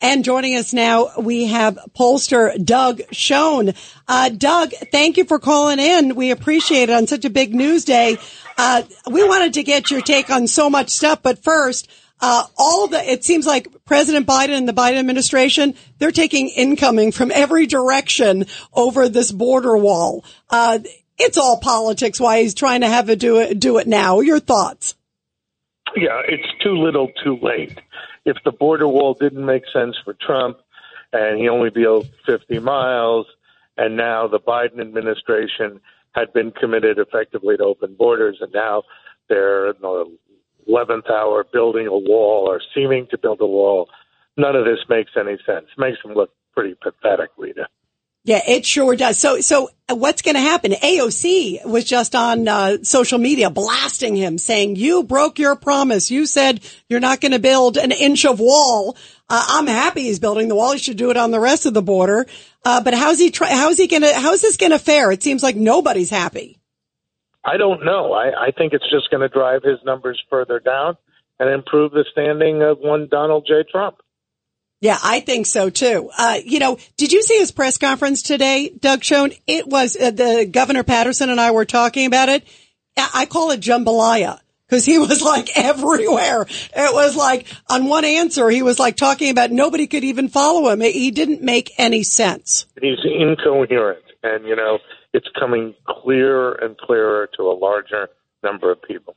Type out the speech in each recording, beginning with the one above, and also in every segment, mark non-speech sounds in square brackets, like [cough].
And joining us now, we have pollster Doug Schoen. Uh, Doug, thank you for calling in. We appreciate it on such a big news day. Uh, we wanted to get your take on so much stuff, but first, uh, all the, it seems like President Biden and the Biden administration, they're taking incoming from every direction over this border wall. Uh, it's all politics why he's trying to have it do it, do it now. Your thoughts? Yeah, it's too little too late if the border wall didn't make sense for Trump and he only built 50 miles, and now the Biden administration had been committed effectively to open borders, and now they're in the 11th hour building a wall or seeming to build a wall. None of this makes any sense. Makes them look pretty pathetic, Rita. Yeah, it sure does. So, so what's going to happen? AOC was just on uh, social media blasting him, saying, "You broke your promise. You said you're not going to build an inch of wall. Uh, I'm happy he's building the wall. He should do it on the rest of the border. Uh, but how's he? Try- how's he going to? How's this going to fare? It seems like nobody's happy. I don't know. I, I think it's just going to drive his numbers further down and improve the standing of one Donald J. Trump. Yeah, I think so too. Uh, you know, did you see his press conference today, Doug Schoen? It was uh, the Governor Paterson and I were talking about it. I call it jambalaya because he [laughs] was like everywhere. It was like on one answer, he was like talking about nobody could even follow him. He didn't make any sense. He's incoherent and, you know, it's coming clearer and clearer to a larger number of people.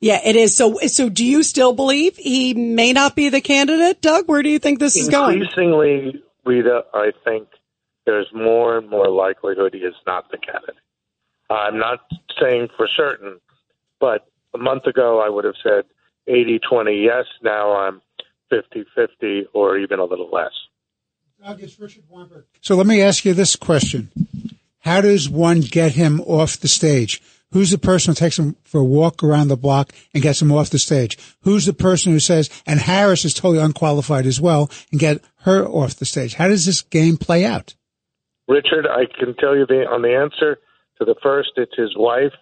Yeah, it is. So, so do you still believe he may not be the candidate, Doug? Where do you think this is going? Increasingly, Rita, I think there's more and more likelihood he is not the candidate. I'm not saying for certain, but a month ago I would have said 80 20 yes. Now I'm 50 50 or even a little less. Doug, it's Richard Weinberg. So let me ask you this question How does one get him off the stage? Who's the person who takes him for a walk around the block and gets him off the stage? Who's the person who says, and Harris is totally unqualified as well, and get her off the stage? How does this game play out? Richard, I can tell you the, on the answer to the first, it's his wife.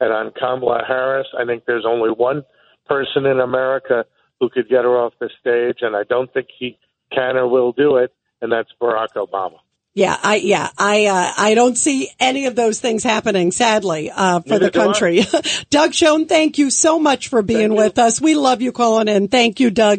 And on Kamala Harris, I think there's only one person in America who could get her off the stage, and I don't think he can or will do it, and that's Barack Obama. Yeah, I yeah, I uh, I don't see any of those things happening, sadly, uh, for Neither the country. [laughs] Doug Schoen, thank you so much for being with us. We love you calling in. Thank you, Doug.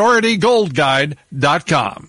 PriorityGoldGuide.com.